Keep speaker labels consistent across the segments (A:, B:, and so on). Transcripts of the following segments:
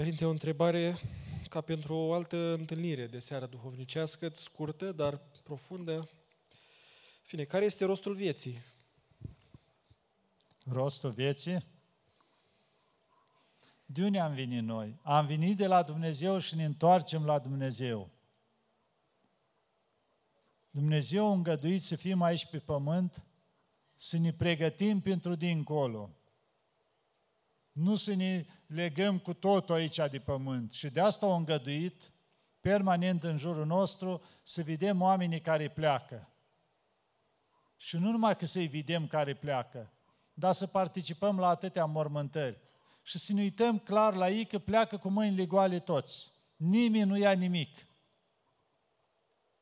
A: Părinte, o întrebare ca pentru o altă întâlnire de seară duhovnicească, scurtă, dar profundă. Fine, care este rostul vieții?
B: Rostul vieții? De unde am venit noi? Am venit de la Dumnezeu și ne întoarcem la Dumnezeu. Dumnezeu a îngăduit să fim aici pe pământ, să ne pregătim pentru dincolo. Nu să ne legăm cu totul aici de pământ. Și de asta a îngăduit permanent în jurul nostru să vedem oamenii care pleacă. Și nu numai că să-i vedem care pleacă, dar să participăm la atâtea mormântări. Și să ne uităm clar la ei că pleacă cu mâinile goale toți. Nimeni nu ia nimic.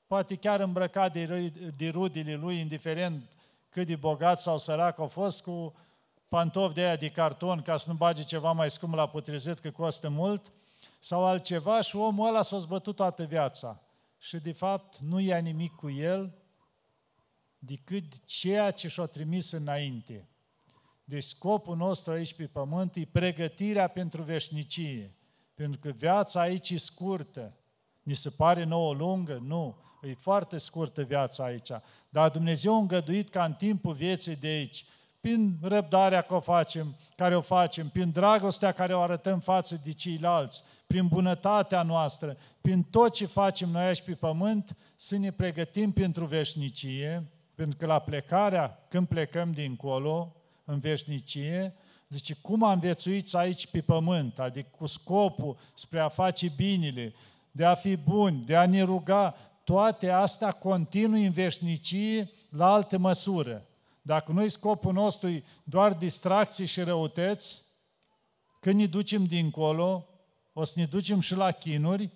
B: Poate chiar îmbrăcat de, de rudile lui, indiferent cât de bogat sau sărac au fost, cu pantofi de aia de carton ca să nu bage ceva mai scump la putrezit că costă mult, sau altceva și omul ăla s-a zbătut toată viața. Și de fapt nu ia nimic cu el decât ceea ce și-a trimis înainte. Deci scopul nostru aici pe pământ e pregătirea pentru veșnicie. Pentru că viața aici e scurtă. Ni se pare nouă lungă? Nu. E foarte scurtă viața aici. Dar Dumnezeu a îngăduit ca în timpul vieții de aici, prin răbdarea că o facem, care o facem, prin dragostea care o arătăm față de ceilalți, prin bunătatea noastră, prin tot ce facem noi aici pe pământ, să ne pregătim pentru veșnicie, pentru că la plecarea, când plecăm dincolo, în veșnicie, zice, cum am viețuit aici pe pământ, adică cu scopul spre a face binele, de a fi buni, de a ne ruga, toate astea continui în veșnicie la altă măsură. Dacă noi scopul nostru e doar distracții și răutăți, când ne ducem dincolo, o să ne ducem și la chinuri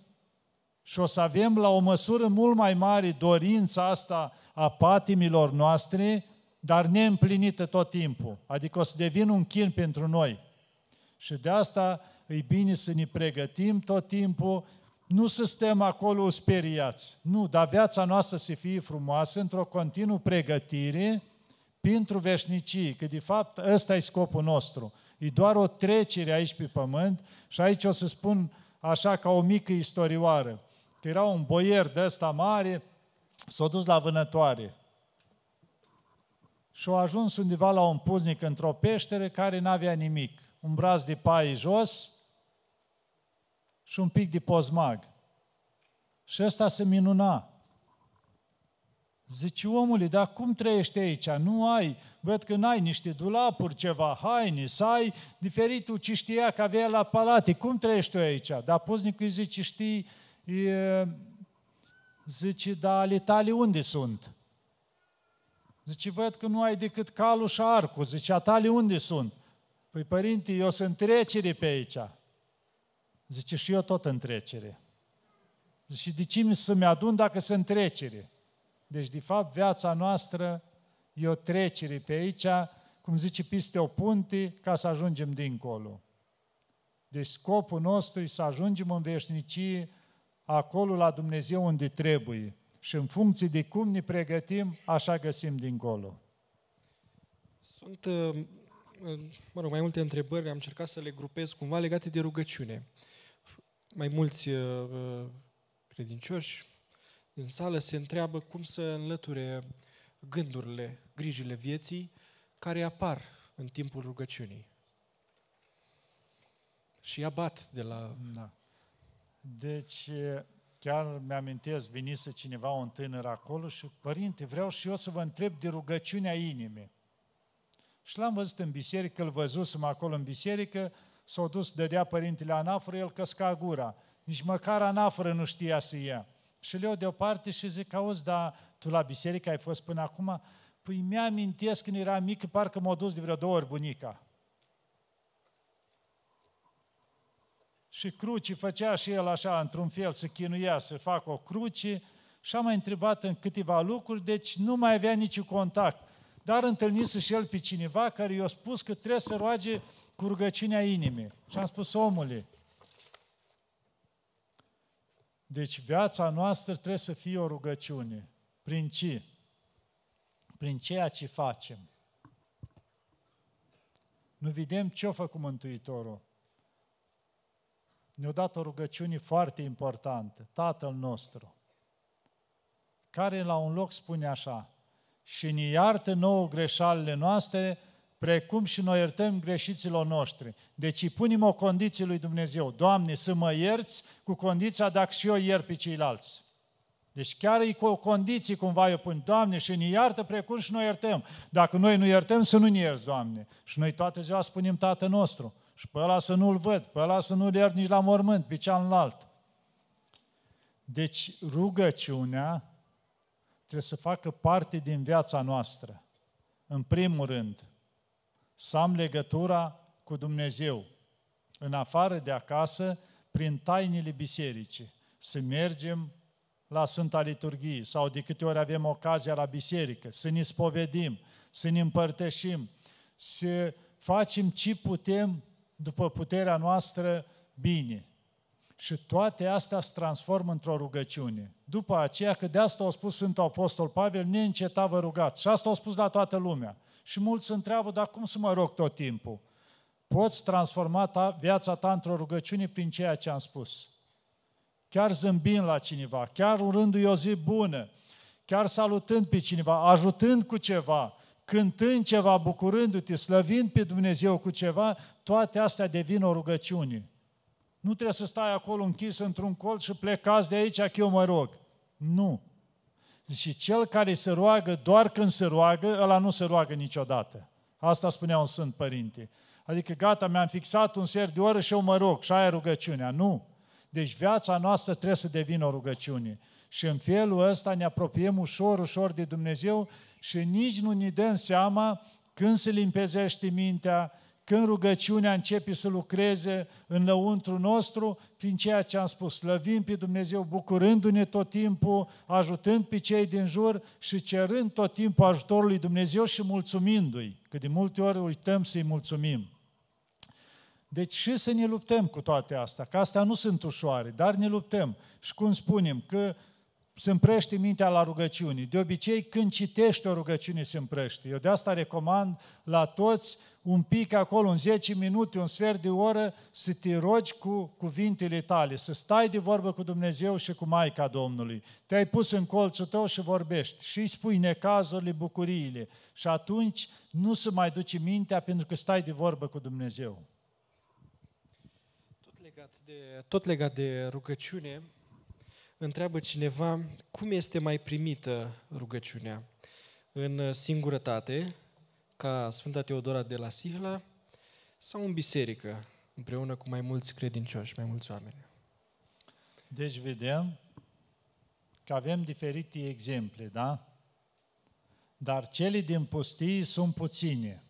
B: și o să avem la o măsură mult mai mare dorința asta a patimilor noastre, dar neîmplinită tot timpul. Adică o să devină un chin pentru noi. Și de asta e bine să ne pregătim tot timpul, nu să stăm acolo speriați. Nu, dar viața noastră să fie frumoasă într-o continuă pregătire pentru veșnicii, că de fapt ăsta e scopul nostru. E doar o trecere aici pe pământ și aici o să spun așa ca o mică istorioară, că era un boier de ăsta mare, s-a dus la vânătoare și a ajuns undeva la un puznic într-o peșteră care n-avea nimic. Un braț de pai jos și un pic de pozmag. Și ăsta se minuna. Zice, omule, dar cum trăiești aici? Nu ai, văd că n-ai niște dulapuri, ceva, haine, să ai diferitul ce știa că avea la palate. Cum trăiești tu aici? Dar puznicul îi zice, știi, e, zice, dar ale tale unde sunt? Zice, văd că nu ai decât calul și arcul. Zice, a tale unde sunt? Păi, părinte, eu sunt trecere pe aici. Zice, și eu tot în trecere. Zice, de ce mi să-mi adun dacă sunt trecere? Deci, de fapt, viața noastră e o trecere pe aici, cum zice, piste o punte, ca să ajungem dincolo. Deci scopul nostru e să ajungem în veșnicie acolo la Dumnezeu unde trebuie. Și în funcție de cum ne pregătim, așa găsim dincolo.
A: Sunt, uh, mă rog, mai multe întrebări, am încercat să le grupez cumva legate de rugăciune. Mai mulți uh, uh, credincioși în sală se întreabă cum să înlăture gândurile, grijile vieții care apar în timpul rugăciunii. Și abat de la... Da.
B: Deci, chiar mi-amintesc, venise cineva, un tânăr acolo și, părinte, vreau și eu să vă întreb de rugăciunea inimii. Și l-am văzut în biserică, îl văzusem acolo în biserică, s-a dus, dădea părintele anafără, el căsca gura. Nici măcar anafără nu știa să ia. Și le iau deoparte și zic, auzi, dar tu la biserică ai fost până acum? Păi mi-amintesc când era mic, parcă m-a dus de vreo două ori bunica. Și cruci făcea și el așa, într-un fel, să chinuia să facă o cruce și am mai întrebat în câteva lucruri, deci nu mai avea niciun contact. Dar întâlnise și el pe cineva care i-a spus că trebuie să roage cu rugăciunea inimii. Și am spus, omule, deci viața noastră trebuie să fie o rugăciune. Prin ce? Prin ceea ce facem. Nu vedem ce a făcut Mântuitorul. ne-a dat o rugăciune foarte importantă, Tatăl nostru, care la un loc spune așa, și ne iartă nouă greșalele noastre, precum și noi iertăm greșiților noștri. Deci îi punem o condiție lui Dumnezeu. Doamne, să mă ierți cu condiția dacă și eu iert pe ceilalți. Deci chiar e cu o condiție cumva eu pun, Doamne, și ne iartă precum și noi iertăm. Dacă noi nu iertăm, să nu ne ierți, Doamne. Și noi toată ziua spunem Tatăl nostru. Și pe ăla să nu-l văd, pe ăla să nu-l iert nici la mormânt, pe cealaltă. Deci rugăciunea trebuie să facă parte din viața noastră. În primul rând, să am legătura cu Dumnezeu. În afară de acasă, prin tainele bisericii. Să mergem la Sfânta Liturghie sau de câte ori avem ocazia la biserică, să ne spovedim, să ne împărtășim, să facem ce putem după puterea noastră bine. Și toate astea se transformă într-o rugăciune. După aceea, că de asta a spus Sfântul Apostol Pavel, neîncetat vă rugați. Și asta a spus la toată lumea. Și mulți se întreabă, dar cum să mă rog tot timpul? Poți transforma ta, viața ta într-o rugăciune prin ceea ce am spus. Chiar zâmbind la cineva, chiar urându-i o zi bună, chiar salutând pe cineva, ajutând cu ceva, cântând ceva, bucurându-te, slăvind pe Dumnezeu cu ceva, toate astea devin o rugăciune. Nu trebuie să stai acolo închis într-un colț și plecați de aici, că eu mă rog. Nu. Și cel care se roagă doar când se roagă, ăla nu se roagă niciodată. Asta spunea un Sfânt Părinte. Adică gata, mi-am fixat un ser de oră și eu mă rog și aia rugăciunea. Nu. Deci viața noastră trebuie să devină o rugăciune. Și în felul ăsta ne apropiem ușor, ușor de Dumnezeu și nici nu ne dăm seama când se limpezește mintea, când rugăciunea începe să lucreze în lăuntru nostru, prin ceea ce am spus, slăvim pe Dumnezeu, bucurându-ne tot timpul, ajutând pe cei din jur și cerând tot timpul ajutorul lui Dumnezeu și mulțumindu-i, că de multe ori uităm să-i mulțumim. Deci și să ne luptăm cu toate astea, că astea nu sunt ușoare, dar ne luptăm. Și cum spunem, că se împrește mintea la rugăciuni. De obicei, când citești o rugăciune, se împrește. Eu de asta recomand la toți un pic acolo, în 10 minute, un sfert de oră, să te rogi cu cuvintele tale, să stai de vorbă cu Dumnezeu și cu Maica Domnului. Te-ai pus în colțul tău și vorbești și îi spui necazurile, bucuriile. Și atunci nu se mai duce mintea pentru că stai de vorbă cu Dumnezeu.
A: Tot legat de, tot legat de rugăciune, întreabă cineva cum este mai primită rugăciunea? În singurătate, ca Sfânta Teodora de la Sihla, sau în biserică, împreună cu mai mulți credincioși, mai mulți oameni?
B: Deci vedem că avem diferite exemple, da? Dar cele din pustii sunt puține,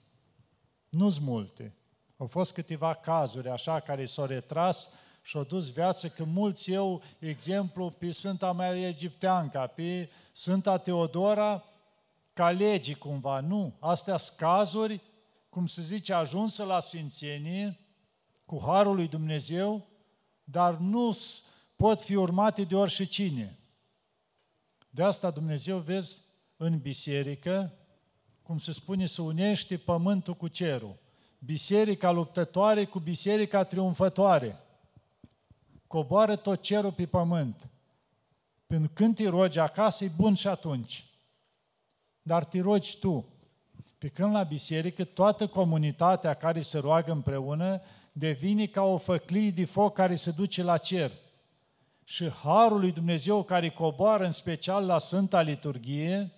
B: nu sunt multe. Au fost câteva cazuri așa care s-au retras și-au dus viață, că mulți eu, exemplu, pe Sfânta Maria Egipteanca, pe Sfânta Teodora, ca legii cumva, nu. Astea sunt cazuri, cum se zice, ajunsă la Sfințenie, cu Harul lui Dumnezeu, dar nu pot fi urmate de orice cine. De asta Dumnezeu, vezi, în biserică, cum se spune, să unește pământul cu cerul. Biserica luptătoare cu biserica triumfătoare coboară tot cerul pe pământ. Când, când te rogi acasă, e bun și atunci. Dar te rogi tu. Pe când la biserică, toată comunitatea care se roagă împreună devine ca o făclie de foc care se duce la cer. Și Harul lui Dumnezeu care coboară în special la Sfânta Liturghie,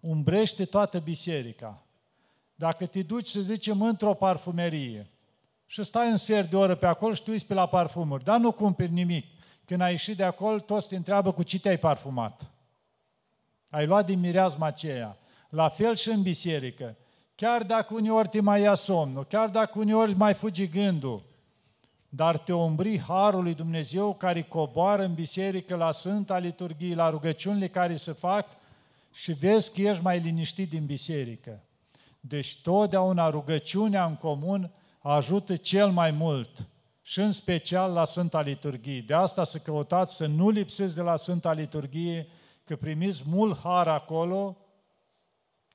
B: umbrește toată biserica. Dacă te duci, să zicem, într-o parfumerie, și stai în sfert de oră pe acolo și tu uiți pe la parfumuri, dar nu cumperi nimic. Când ai ieșit de acolo, toți te întreabă cu ce te-ai parfumat. Ai luat din mireazma aceea. La fel și în biserică. Chiar dacă uneori te mai ia somnul, chiar dacă uneori mai fugi gândul, dar te umbri Harul lui Dumnezeu care coboară în biserică la Sfânta Liturghie, la rugăciunile care se fac și vezi că ești mai liniștit din biserică. Deci totdeauna rugăciunea în comun ajută cel mai mult și în special la Sfânta Liturghie. De asta să căutați să nu lipsiți de la Sfânta Liturghie, că primiți mult har acolo,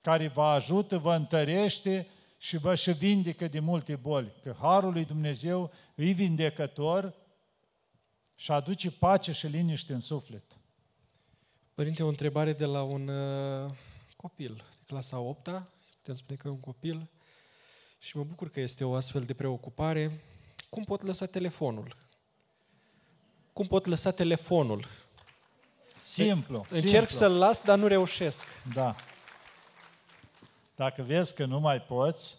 B: care vă ajută, vă întărește și vă și vindecă de multe boli. Că harul lui Dumnezeu e vindecător și aduce pace și liniște în suflet.
A: Părinte, o întrebare de la un uh, copil de clasa 8 putem spune că e un copil, și mă bucur că este o astfel de preocupare. Cum pot lăsa telefonul? Cum pot lăsa telefonul?
B: Simplu.
A: Încerc
B: simplu.
A: să-l las, dar nu reușesc.
B: Da. Dacă vezi că nu mai poți,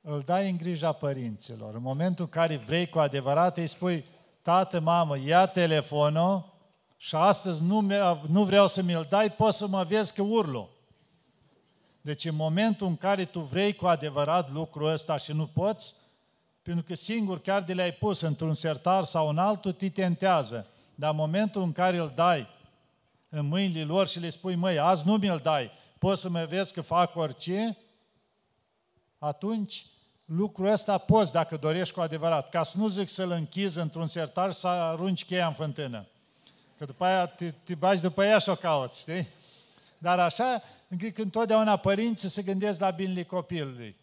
B: îl dai în grija părinților. În momentul în care vrei cu adevărat, îi spui, tată, mamă, ia telefonul și astăzi nu, nu vreau să mi-l dai, poți să mă vezi că urlu. Deci în momentul în care tu vrei cu adevărat lucrul ăsta și nu poți, pentru că singur chiar de le-ai pus într-un sertar sau în altul, ti tentează. Dar în momentul în care îl dai în mâinile lor și le spui, măi, azi nu mi-l dai, poți să mă vezi că fac orice, atunci lucrul ăsta poți dacă dorești cu adevărat. Ca să nu zic să-l închizi într-un sertar să arunci cheia în fântână. Că după aia te, te bagi după ea și o cauți, știi? Dar așa, încât întotdeauna părinții se gândesc la binele copilului.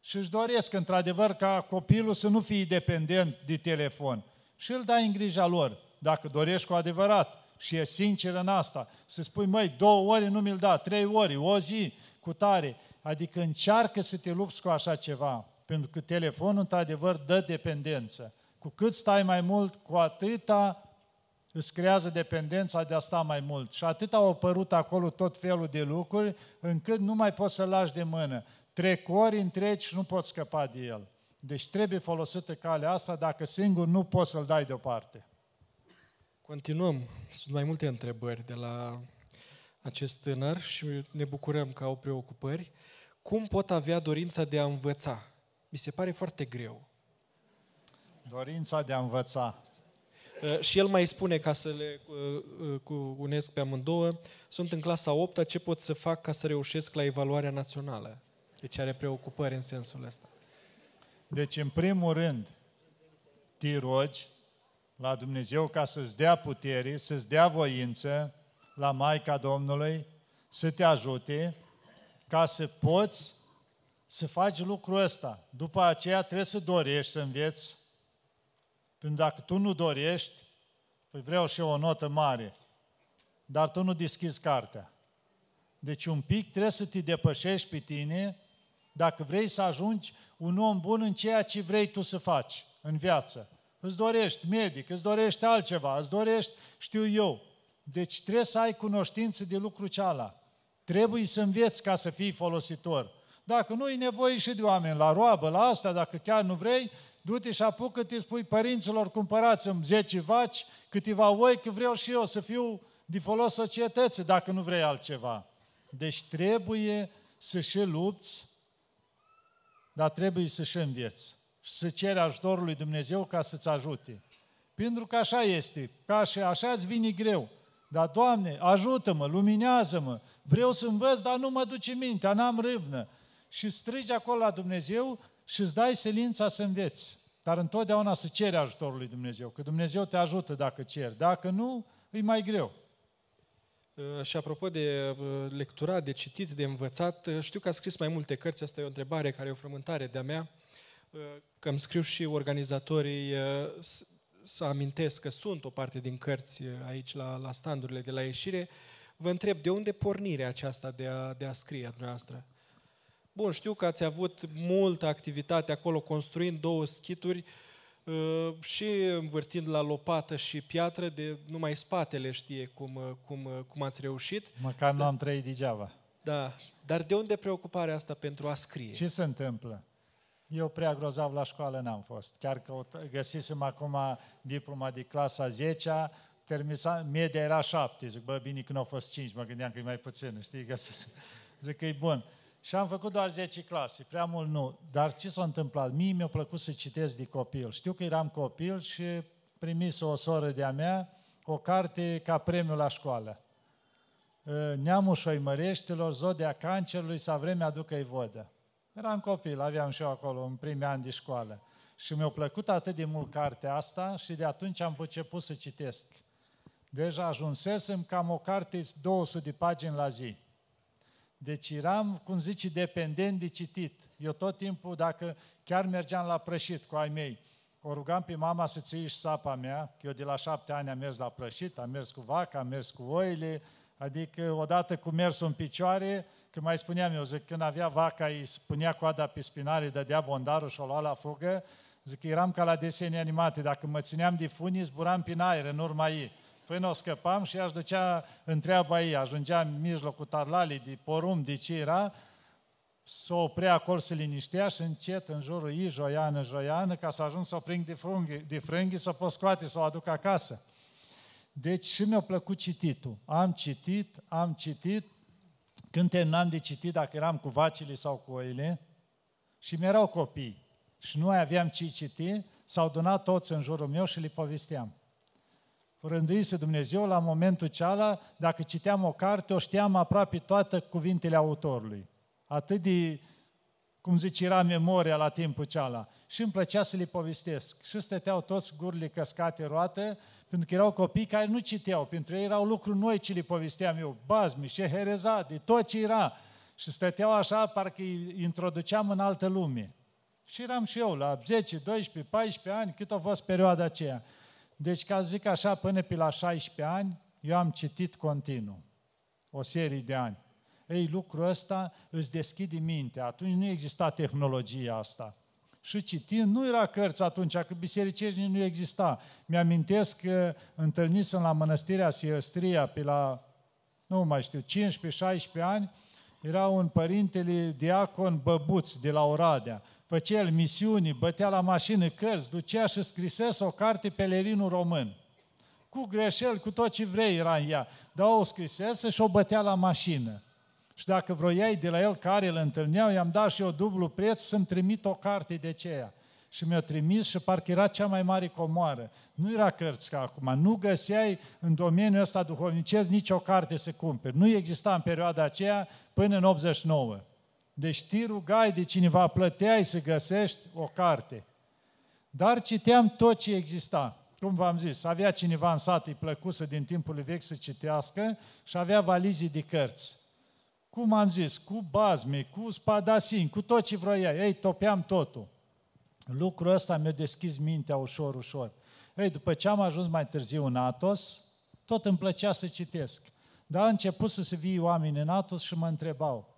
B: Și își doresc, într-adevăr, ca copilul să nu fie dependent de telefon. Și îl dai în grija lor, dacă dorești cu adevărat. Și e sincer în asta. Să spui, măi, două ori nu mi-l da, trei ori, o zi, cu tare. Adică încearcă să te lupți cu așa ceva. Pentru că telefonul, într-adevăr, dă dependență. Cu cât stai mai mult, cu atâta îți creează dependența de a sta mai mult. Și atât au apărut acolo tot felul de lucruri, încât nu mai poți să-l lași de mână. Trec ori întregi și nu poți scăpa de el. Deci trebuie folosită calea asta dacă singur nu poți să-l dai deoparte.
A: Continuăm. Sunt mai multe întrebări de la acest tânăr și ne bucurăm că au preocupări. Cum pot avea dorința de a învăța? Mi se pare foarte greu.
B: Dorința de a învăța.
A: Uh, și el mai spune, ca să le uh, uh, unesc pe amândouă, sunt în clasa 8 ce pot să fac ca să reușesc la evaluarea națională? Deci are preocupări în sensul ăsta.
B: Deci, în primul rând, te rogi la Dumnezeu ca să-ți dea putere, să-ți dea voință la Maica Domnului, să te ajute ca să poți să faci lucrul ăsta. După aceea trebuie să dorești să înveți pentru dacă tu nu dorești, păi vreau și eu o notă mare, dar tu nu deschizi cartea. Deci un pic trebuie să te depășești pe tine dacă vrei să ajungi un om bun în ceea ce vrei tu să faci în viață. Îți dorești medic, îți dorești altceva, îți dorești, știu eu. Deci trebuie să ai cunoștință de lucru ceala. Trebuie să înveți ca să fii folositor. Dacă nu, e nevoie și de oameni la roabă, la asta, dacă chiar nu vrei, du-te și apucă-te, spui părinților, cumpărați-mi 10 vaci, câteva oi, că vreau și eu să fiu de folos societății, dacă nu vrei altceva. Deci trebuie să și lupți, dar trebuie să și înveți și să ceri ajutorul lui Dumnezeu ca să-ți ajute. Pentru că așa este, ca și așa îți vine greu. Dar, Doamne, ajută-mă, luminează-mă, vreau să învăț, dar nu mă duce mintea, n-am râvnă. Și strigi acolo la Dumnezeu și îți dai silința să înveți. Dar întotdeauna să ceri ajutorul lui Dumnezeu, că Dumnezeu te ajută dacă ceri. Dacă nu, e mai greu.
A: Uh, și apropo de uh, lecturat, de citit, de învățat, uh, știu că a scris mai multe cărți, asta e o întrebare care e o frământare de-a mea, că îmi scriu și organizatorii să amintesc că sunt o parte din cărți aici la, la standurile de la ieșire. Vă întreb, de unde pornirea aceasta de a, de a scrie a dumneavoastră? Bun, știu că ați avut multă activitate acolo, construind două schituri uh, și învârtind la lopată și piatră, de numai spatele știe cum, uh, cum, uh, cum ați reușit.
B: Măcar nu am trăit degeaba.
A: Da, dar de unde preocuparea asta pentru a scrie?
B: Ce se întâmplă? Eu prea grozav la școală n-am fost. Chiar că găsisem acum diploma de clasa 10 termisa, media era 7. Zic, bă, bine că nu au fost 5, mă gândeam că e mai puțin, știi? Găsisem. Zic că e bun. Și am făcut doar 10 clase, prea mult nu. Dar ce s-a întâmplat? Mie mi-a plăcut să citesc de copil. Știu că eram copil și primis o soră de-a mea o carte ca premiu la școală. Ă, Neamul șoimăreștilor, Zodia Cancerului, sau vremea ducă-i vodă. Eram copil, aveam și eu acolo în primii ani de școală. Și mi-a plăcut atât de mult cartea asta și de atunci am început să citesc. Deja ajunsesem cam o carte 200 de pagini la zi. Deci eram, cum zice, dependent de citit. Eu tot timpul, dacă chiar mergeam la prășit cu ai mei, o rugam pe mama să ții și sapa mea, că eu de la șapte ani am mers la prășit, am mers cu vaca, am mers cu oile, adică odată cu mersul în picioare, că mai spuneam eu, zic, când avea vaca, îi spunea coada pe spinare, dădea bondarul și o lua la fugă, zic, eram ca la desene animate, dacă mă țineam de funii, zburam prin aer în urma ei. Până o scăpam și aș ducea întreaba ei, ajungea în mijlocul tarlalii de porum, de ce era, să o oprea acolo, să liniștea și încet în jurul ei, joiană, joiană, ca să ajung să o prind de frunghi, de frânghi, să o pot scoate, să o aduc acasă. Deci și mi-a plăcut cititul. Am citit, am citit, când terminam de citit, dacă eram cu vacile sau cu oile, și mi-erau copii, și nu aveam ce citi, s-au donat toți în jurul meu și le povesteam. Rânduise Dumnezeu la momentul ceala, dacă citeam o carte, o știam aproape toate cuvintele autorului. Atât de, cum zice, era memoria la timpul ceala. Și îmi plăcea să le povestesc. Și stăteau toți gurile căscate roate, pentru că erau copii care nu citeau. Pentru ei erau lucruri noi ce le povesteam eu, bazmi, șeherezade, tot ce era. Și stăteau așa, parcă îi introduceam în altă lume. Și eram și eu la 10, 12, 14 ani, cât a fost perioada aceea. Deci, ca să zic așa, până pe la 16 ani, eu am citit continuu, o serie de ani. Ei, lucrul ăsta îți deschide mintea. Atunci nu exista tehnologia asta. Și citind, nu era cărți atunci, că bisericești nu exista. Mi-amintesc că întâlnisem la mănăstirea Siestria pe la, nu mai știu, 15-16 ani, era un părintele diacon Băbuț de la Oradea. Făcea el misiuni, bătea la mașină cărți, ducea și scrisese o carte Pelerinul Român. Cu greșeli, cu tot ce vrei era în ea. Dar o scrisese și o bătea la mașină. Și dacă vroiai de la el care îl întâlneau, i-am dat și eu dublu preț să-mi trimit o carte de aceea. Și mi-a trimis și parcă era cea mai mare comoară. Nu era cărți ca acum. Nu găseai în domeniul ăsta duhovnicesc nicio carte să cumperi. Nu exista în perioada aceea până în 89. Deci te rugai de cineva, plăteai să găsești o carte. Dar citeam tot ce exista. Cum v-am zis, avea cineva în sat, îi plăcusă din timpul vechi să citească și avea valizii de cărți cum am zis, cu bazme, cu spadasin, cu tot ce vroia. Ei, topeam totul. Lucrul ăsta mi-a deschis mintea ușor, ușor. Ei, după ce am ajuns mai târziu în Atos, tot îmi plăcea să citesc. Dar a început să se vii oameni în Atos și mă întrebau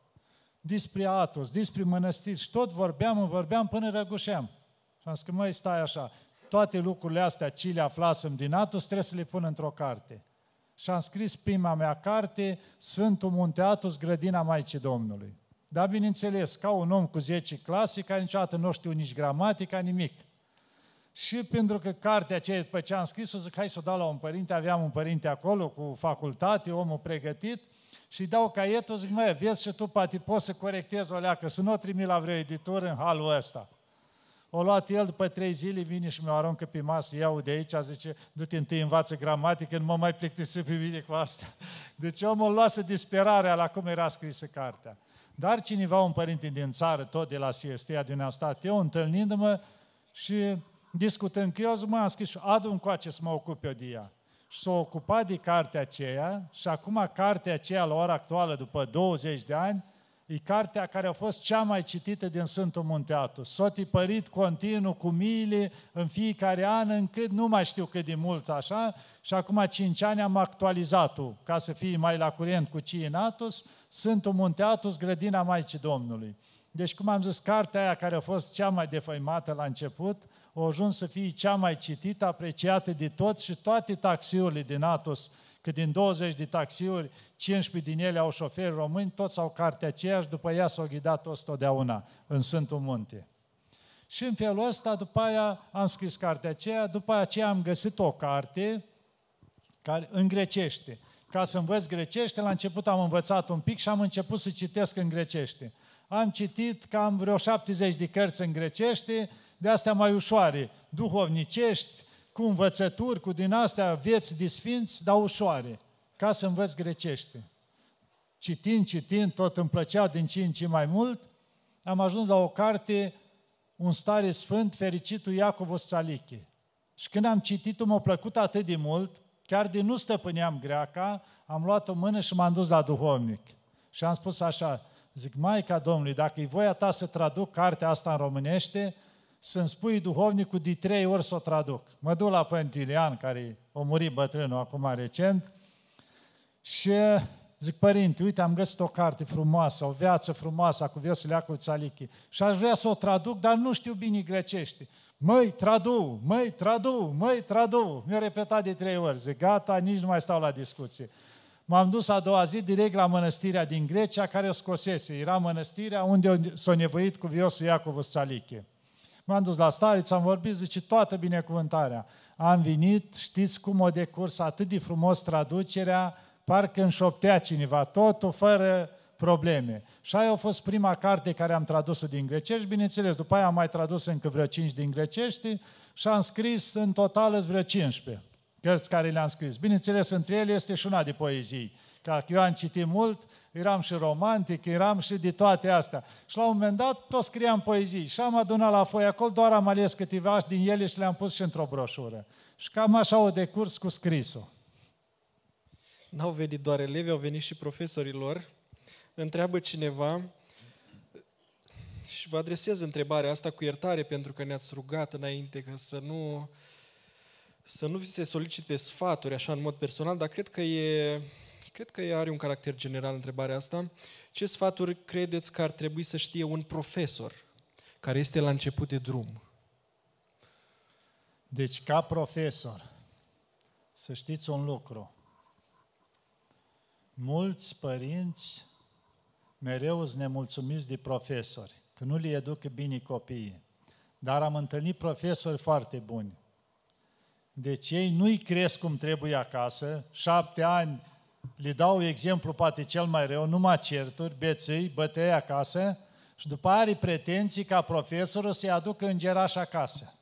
B: despre Atos, despre mănăstiri și tot vorbeam, vorbeam până răgușeam. Și am zis că, măi, stai așa, toate lucrurile astea, ce le aflasem din Atos, trebuie să le pun într-o carte și am scris prima mea carte, Sfântul Munteatus, Grădina Maicii Domnului. Dar, bineînțeles, ca un om cu 10 clase, care niciodată nu știu nici gramatica, nimic. Și pentru că cartea aceea, după ce am scris-o, zic, hai să o dau la un părinte, aveam un părinte acolo cu facultate, omul pregătit, și dau caietul, zic, măi, vezi și tu, poate poți să corectezi o leacă, să nu o trimi la vreo editură în halul ăsta. O luat el după trei zile, vine și mi-o aruncă pe masă, iau de aici, zice, du-te întâi învață gramatică, nu mă mai plictisi pe mine cu asta. Deci omul luase disperarea la cum era scrisă cartea. Dar cineva, un părinte din țară, tot de la Siestia, din am stat eu, întâlnindu-mă și discutând cu eu, zic, mă, am scris și adu încoace să mă ocup eu de ea. Și s-a ocupat de cartea aceea și acum cartea aceea, la ora actuală, după 20 de ani, E cartea care a fost cea mai citită din Sfântul Munteatu. S-a tipărit continuu cu miile în fiecare an, încât nu mai știu cât de mult așa, și acum cinci ani am actualizat-o, ca să fie mai la curent cu Ciinatus, Sfântul Munteatus, Grădina Maicii Domnului. Deci, cum am zis, cartea aia care a fost cea mai defăimată la început, a ajuns să fie cea mai citită, apreciată de toți și toate taxiurile din Atos că din 20 de taxiuri, 15 din ele au șoferi români, toți au cartea aceeași, după ea s-au ghidat toți totdeauna în Sfântul Munte. Și în felul ăsta, după aia am scris cartea aceea, după aceea am găsit o carte care, în grecește. Ca să învăț grecește, la început am învățat un pic și am început să citesc în grecește. Am citit cam vreo 70 de cărți în grecește, de astea mai ușoare, duhovnicești, cu învățături, cu din astea vieți de sfinți, dar ușoare, ca să învăț grecește. Citind, citind, tot îmi plăcea din ce în ce mai mult, am ajuns la o carte, un stare sfânt, fericitul Iacov Osalichi. Și când am citit-o, m-a plăcut atât de mult, chiar de nu stăpâneam greaca, am luat o mână și m-am dus la duhovnic. Și am spus așa, zic, Maica Domnului, dacă e voia ta să traduc cartea asta în românește, să-mi spui duhovnicul de trei ori să o traduc. Mă duc la Părinte Iulian, care a murit bătrânul acum recent, și zic, părinte, uite, am găsit o carte frumoasă, o viață frumoasă cu Viosul Iacov Țalichi și aș vrea să o traduc, dar nu știu bine grecește. Măi, tradu, măi, tradu, măi, tradu. Mi-a repetat de trei ori. Zic, gata, nici nu mai stau la discuție. M-am dus a doua zi direct la mănăstirea din Grecia, care o scosese. Era mănăstirea unde s-a nevoit cu Viosul Iacov Țalichi. M-am dus la stariță, am vorbit, zice, toată binecuvântarea. Am venit, știți cum o decurs atât de frumos traducerea, parcă înșoptea cineva, totul fără probleme. Și aia a fost prima carte care am tradus-o din grecești, bineînțeles, după aia am mai tradus încă vreo 5 din grecești și am scris în total vreo 15 cărți care le-am scris. Bineînțeles, între ele este și una de poezii. Ca eu am citit mult, eram și romantic, eram și de toate astea. Și la un moment dat tot scriam poezii și am adunat la foi acolo, doar am ales câteva din ele și le-am pus și într-o broșură. Și cam așa o decurs cu scrisul.
A: N-au venit doar elevi, au venit și profesorii lor. Întreabă cineva și vă adresez întrebarea asta cu iertare pentru că ne-ați rugat înainte că să nu, să nu vi se solicite sfaturi așa în mod personal, dar cred că e, cred că are un caracter general întrebarea asta. Ce sfaturi credeți că ar trebui să știe un profesor care este la început de drum?
B: Deci, ca profesor, să știți un lucru. Mulți părinți mereu sunt nemulțumiți de profesori, că nu le educă bine copiii. Dar am întâlnit profesori foarte buni. Deci ei nu-i cresc cum trebuie acasă, șapte ani le dau exemplu poate cel mai rău, numai certuri, bețâi, bătăi acasă și după aia are pretenții ca profesorul să-i aducă îngeraș acasă.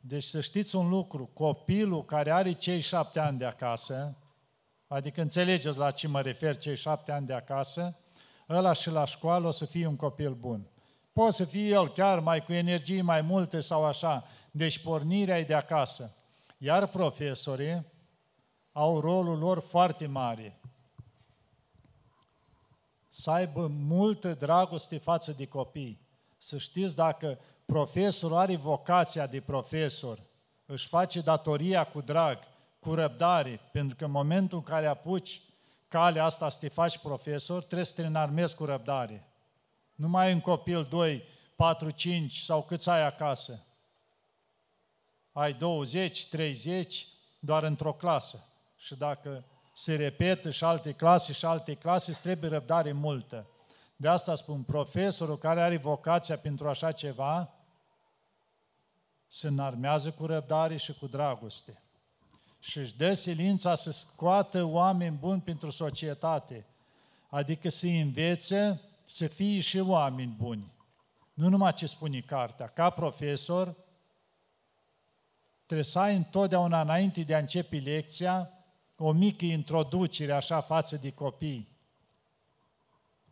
B: Deci să știți un lucru, copilul care are cei șapte ani de acasă, adică înțelegeți la ce mă refer cei șapte ani de acasă, ăla și la școală o să fie un copil bun. Poate să fie el chiar mai cu energii mai multe sau așa, deci pornirea e de acasă. Iar profesorii au rolul lor foarte mare. Să aibă multă dragoste față de copii. Să știți dacă profesorul are vocația de profesor, își face datoria cu drag, cu răbdare, pentru că în momentul în care apuci calea asta să te faci profesor, trebuie să te înarmezi cu răbdare. Nu mai ai un copil, 2, 4, 5 sau câți ai acasă. Ai 20, 30, doar într-o clasă. Și dacă se repetă și alte clase și alte clase, îți trebuie răbdare multă. De asta spun, profesorul care are vocația pentru așa ceva, se înarmează cu răbdare și cu dragoste. Și își dă silința să scoată oameni buni pentru societate, adică să învețe să fie și oameni buni. Nu numai ce spune cartea. Ca profesor, trebuie să ai întotdeauna înainte de a începe lecția o mică introducere așa față de copii.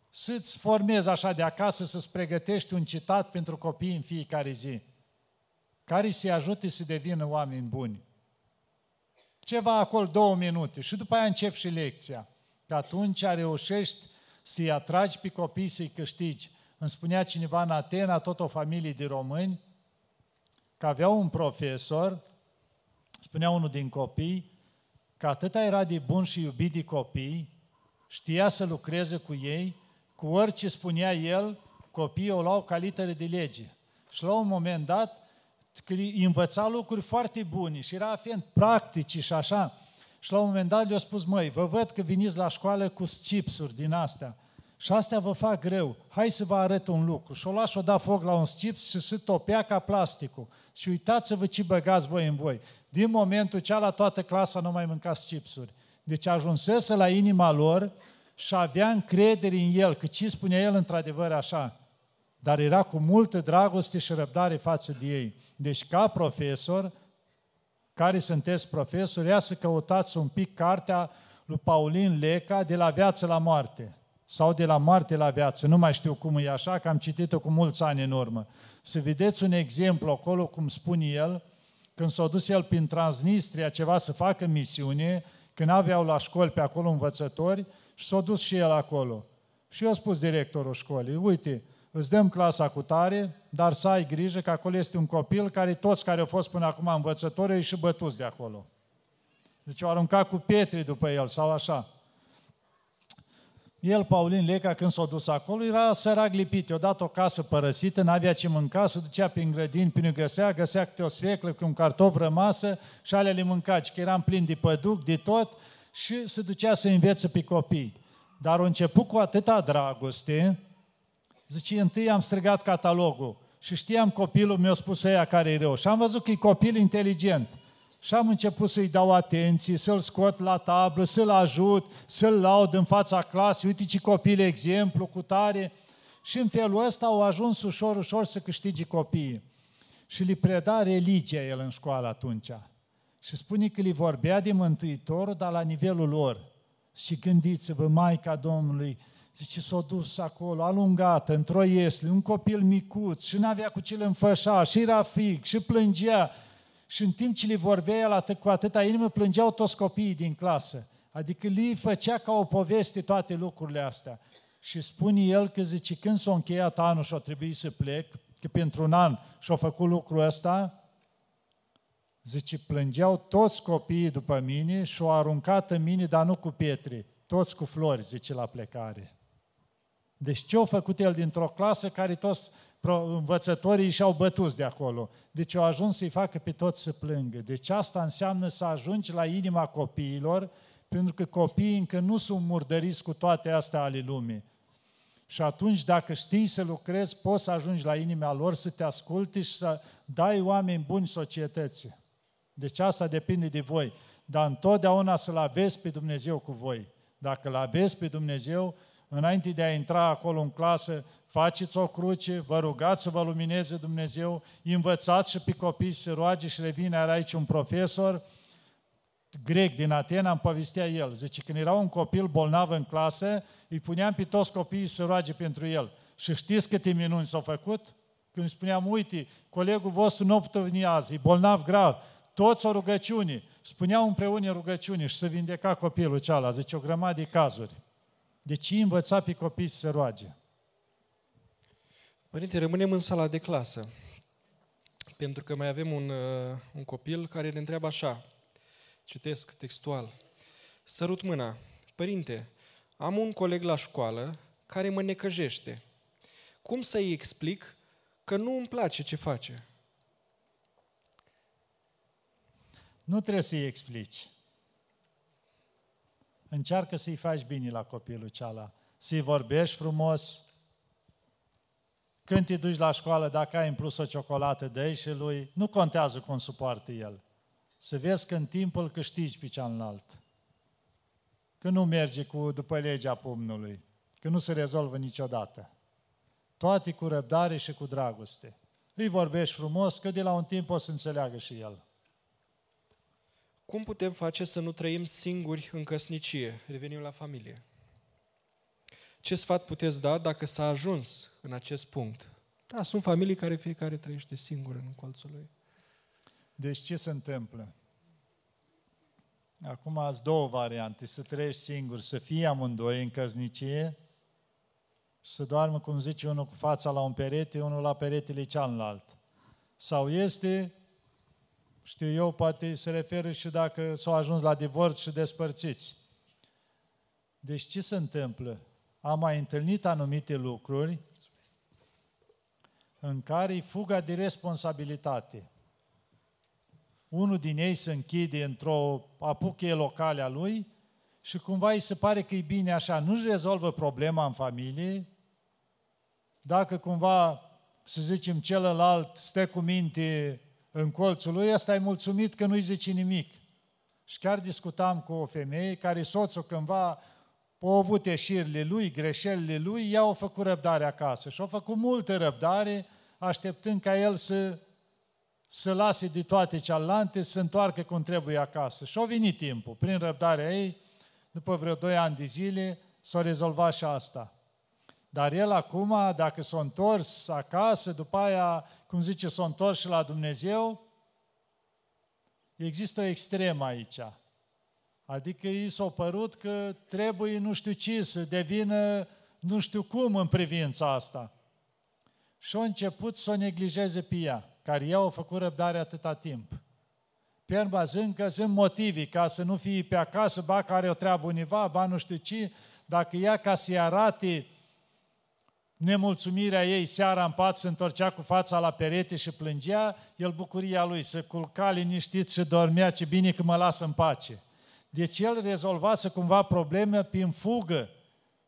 B: Să-ți formezi așa de acasă, să-ți pregătești un citat pentru copii în fiecare zi care să-i ajute să devină oameni buni. Ceva acolo două minute și după aia încep și lecția. Că atunci reușești să-i atragi pe copii, să-i câștigi. Îmi spunea cineva în Atena, tot o familie de români, că avea un profesor, spunea unul din copii, că atâta era de bun și iubit de copii, știa să lucreze cu ei, cu orice spunea el, copiii o luau ca litere de lege. Și la un moment dat, că învăța lucruri foarte bune și era fiind practici și așa. Și la un moment dat le-a spus, măi, vă văd că veniți la școală cu chipsuri din astea. Și astea vă fac greu. Hai să vă arăt un lucru. Și o las o da foc la un chips și se topea ca plasticul. Și uitați-vă ce băgați voi în voi. Din momentul ce la toată clasa nu mai mâncați chipsuri. Deci ajunsese la inima lor și avea încredere în el, că ce spunea el într-adevăr așa. Dar era cu multă dragoste și răbdare față de ei. Deci, ca profesor, care sunteți profesori, ia să căutați un pic cartea lui Paulin Leca de la viață la moarte sau de la moarte la viață, nu mai știu cum e așa, că am citit-o cu mulți ani în urmă. Să vedeți un exemplu acolo, cum spune el, când s-a dus el prin Transnistria ceva să facă misiune, când aveau la școli pe acolo învățători și s-a dus și el acolo. Și eu a spus directorul școlii, uite, îți dăm clasa cu tare, dar să ai grijă că acolo este un copil care toți care au fost până acum învățători au și bătuți de acolo. Deci au aruncat cu pietre după el sau așa. El, Paulin Leca, când s-a dus acolo, era sărac lipit. I-a dat o casă părăsită, n-avea ce mânca, se ducea prin grădini, prin găsea, găsea câte o sfeclă cu un cartof rămasă și alea le mânca, că eram plin de păduc, de tot, și se ducea să învețe pe copii. Dar a început cu atâta dragoste, zice, întâi am strigat catalogul și știam copilul, mi-a spus ea care e rău. Și am văzut că e copil inteligent. Și am început să-i dau atenție, să-l scot la tablă, să-l ajut, să-l laud în fața clasei, uite ce copil exemplu, cu tare. Și în felul ăsta au ajuns ușor, ușor să câștige copiii. Și li preda religia el în școală atunci. Și spune că li vorbea de Mântuitorul, dar la nivelul lor. Și gândiți-vă, Maica Domnului, zice, s-a dus acolo, alungată, într-o iesle, un copil micuț și n-avea cu ce le înfășa, și era fig, și plângea, și în timp ce le vorbea el atât, cu atâta inimă, plângeau toți copiii din clasă. Adică li făcea ca o poveste toate lucrurile astea. Și spune el că zice, când s-a încheiat anul și a trebuit să plec, că pentru un an și-a făcut lucrul ăsta, zice, plângeau toți copiii după mine și au aruncat în mine, dar nu cu pietre, toți cu flori, zice, la plecare. Deci ce a făcut el dintr-o clasă care toți învățătorii și-au bătut de acolo. Deci au ajuns să-i facă pe toți să plângă. Deci asta înseamnă să ajungi la inima copiilor, pentru că copiii încă nu sunt murdăriți cu toate astea ale lumii. Și atunci, dacă știi să lucrezi, poți să ajungi la inima lor, să te asculti și să dai oameni buni societății. Deci asta depinde de voi. Dar întotdeauna să-L aveți pe Dumnezeu cu voi. Dacă L aveți pe Dumnezeu, înainte de a intra acolo în clasă, faceți o cruce, vă rugați să vă lumineze Dumnezeu, învățați și pe copii să se roage și le vine aici un profesor grec din Atena, îmi povestea el. Zice, când era un copil bolnav în clasă, îi puneam pe toți copiii să roage pentru el. Și știți câte minuni s-au făcut? Când îi spuneam, uite, colegul vostru nu putea veni azi, e bolnav grav, toți o rugăciune. Spuneau împreună rugăciune și se vindeca copilul cealaltă. Zice, o grămadă de cazuri. Deci învăța pe copii să se roage.
A: Părinte, rămânem în sala de clasă, pentru că mai avem un, uh, un copil care ne întreabă așa, citesc textual, sărut mâna, Părinte, am un coleg la școală care mă necăjește. Cum să-i explic că nu îmi place ce face?
B: Nu trebuie să-i explici. Încearcă să-i faci bine la copilul ceala. Să-i vorbești frumos, când te duci la școală, dacă ai în plus o ciocolată, dă și lui, nu contează cum supoartă el. Să vezi că în timpul câștigi pe cealaltă. Că nu merge cu după legea pumnului, că nu se rezolvă niciodată. Toate cu răbdare și cu dragoste. Îi vorbești frumos, că de la un timp o să înțeleagă și el.
A: Cum putem face să nu trăim singuri în căsnicie? Revenim la familie. Ce sfat puteți da dacă s-a ajuns în acest punct? Da, sunt familii care fiecare trăiește singur în colțul lui.
B: Deci ce se întâmplă? Acum ați două variante, să trăiești singur, să fie amândoi în căznicie și să doarmă, cum zice unul, cu fața la un perete, unul la peretele cealaltă. Sau este, știu eu, poate se referă și dacă s-au ajuns la divorț și despărțiți. Deci ce se întâmplă? am mai întâlnit anumite lucruri în care e fuga de responsabilitate. Unul din ei se închide într-o apuche locală a lui și cumva îi se pare că e bine așa. Nu-și rezolvă problema în familie. Dacă cumva, să zicem, celălalt stă cu minte în colțul lui, ăsta e mulțumit că nu-i zice nimic. Și chiar discutam cu o femeie care soțul cândva au avut eșirile lui, greșelile lui, ea au făcut răbdare acasă și au făcut multă răbdare, așteptând ca el să, să lase de toate cealaltă, să se întoarcă cum trebuie acasă. Și a venit timpul. Prin răbdarea ei, după vreo doi ani de zile, s-a rezolvat și asta. Dar el acum, dacă s-a întors acasă, după aia, cum zice, s-a întors și la Dumnezeu, există o extremă aici. Adică i s-a părut că trebuie nu știu ce să devină nu știu cum în privința asta. și a început să o neglijeze pe ea, care ea a făcut răbdare atâta timp. Pe zând că sunt motivi ca să nu fie pe acasă, ba care o treabă univa, ba nu știu ce, dacă ea ca să-i arate nemulțumirea ei seara în pat, se întorcea cu fața la perete și plângea, el bucuria lui, să culca liniștit și dormea, ce bine că mă lasă în pace. Deci el rezolvase cumva probleme prin fugă.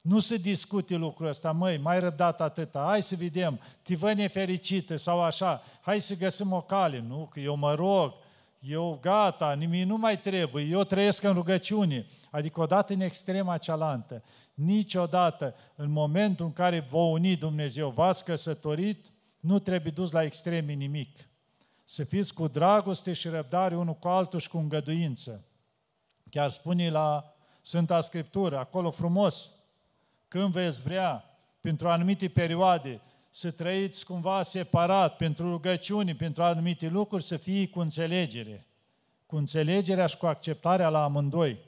B: Nu se discute lucrul ăsta, măi, mai răbdat atâta, hai să vedem, te văd nefericită sau așa, hai să găsim o cale, nu, că eu mă rog, eu gata, nimic nu mai trebuie, eu trăiesc în rugăciune. Adică odată în extrema cealaltă. Niciodată, în momentul în care vă uni Dumnezeu, v-ați căsătorit, nu trebuie dus la extreme nimic. Să fiți cu dragoste și răbdare unul cu altul și cu îngăduință. Chiar spune la Sfânta Scriptură, acolo frumos, când veți vrea, pentru anumite perioade, să trăiți cumva separat, pentru rugăciuni, pentru anumite lucruri, să fie cu înțelegere. Cu înțelegerea și cu acceptarea la amândoi.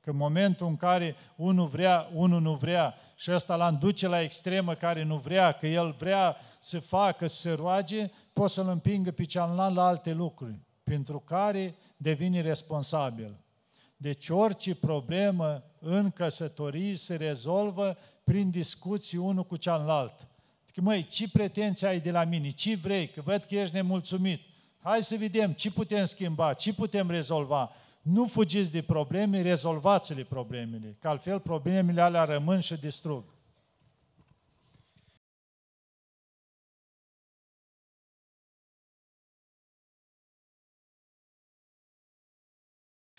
B: Că în momentul în care unul vrea, unul nu vrea și ăsta l duce la extremă care nu vrea, că el vrea să facă, să se roage, poți să-l împingă pe cealaltă la alte lucruri, pentru care devine responsabil. Deci orice problemă în căsătorii se rezolvă prin discuții unul cu celălalt. Că, măi, ce pretenții ai de la mine? Ce vrei? Că văd că ești nemulțumit. Hai să vedem ce putem schimba, ce putem rezolva. Nu fugiți de probleme, rezolvați-le problemele, că altfel problemele alea rămân și distrug.